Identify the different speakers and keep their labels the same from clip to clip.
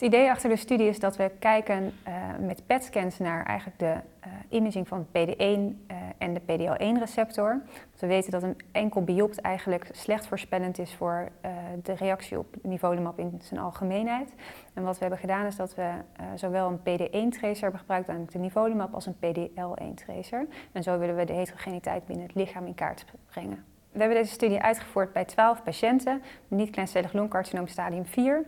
Speaker 1: Het idee achter de studie is dat we kijken uh, met PET-scans naar eigenlijk de uh, imaging van PD1 uh, en de PDL1-receptor. we weten dat een enkel biopt eigenlijk slecht voorspellend is voor de reactie op nivolumab in zijn algemeenheid. En wat we hebben gedaan is dat we zowel een PD1-tracer hebben gebruikt, namelijk de nivolumab, als een PDL1-tracer. En zo willen we de heterogeniteit binnen het lichaam in kaart brengen. We hebben deze studie uitgevoerd bij 12 patiënten niet-kleincellig longcarcinoom stadium 4.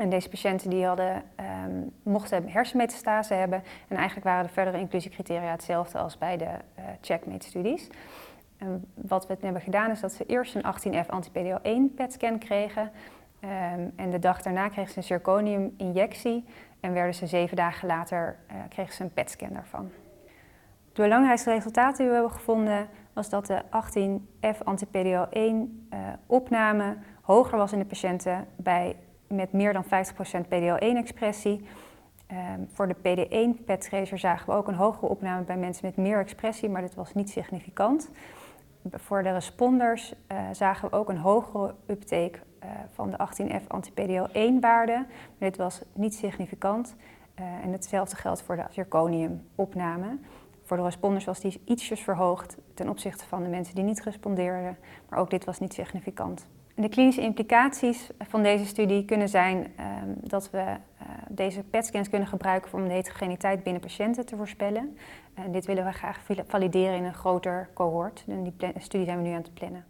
Speaker 1: En deze patiënten die hadden, um, mochten hersenmetastase hebben. En eigenlijk waren de verdere inclusiecriteria hetzelfde als bij de uh, checkmate-studies. wat we hebben gedaan is dat ze eerst een 18F anti-PDL1 PET-scan kregen. Um, en de dag daarna kregen ze een zirconium-injectie. En werden ze zeven dagen later uh, kregen ze een PET-scan daarvan. De belangrijkste resultaten die we hebben gevonden was dat de 18F anti-PDL1 uh, opname hoger was in de patiënten bij met meer dan 50% PDL1-expressie. Um, voor de PD1 PET tracer zagen we ook een hogere opname bij mensen met meer expressie, maar dit was niet significant. Voor de responders uh, zagen we ook een hogere uptake uh, van de 18F anti-PDL1-waarde, maar dit was niet significant. Uh, en hetzelfde geldt voor de zirconium-opname. Voor de responders was die ietsjes verhoogd ten opzichte van de mensen die niet respondeerden, maar ook dit was niet significant. De klinische implicaties van deze studie kunnen zijn um, dat we uh, deze PET-scans kunnen gebruiken om de heterogeniteit binnen patiënten te voorspellen. En dit willen we graag valideren in een groter cohort. En die studie zijn we nu aan het plannen.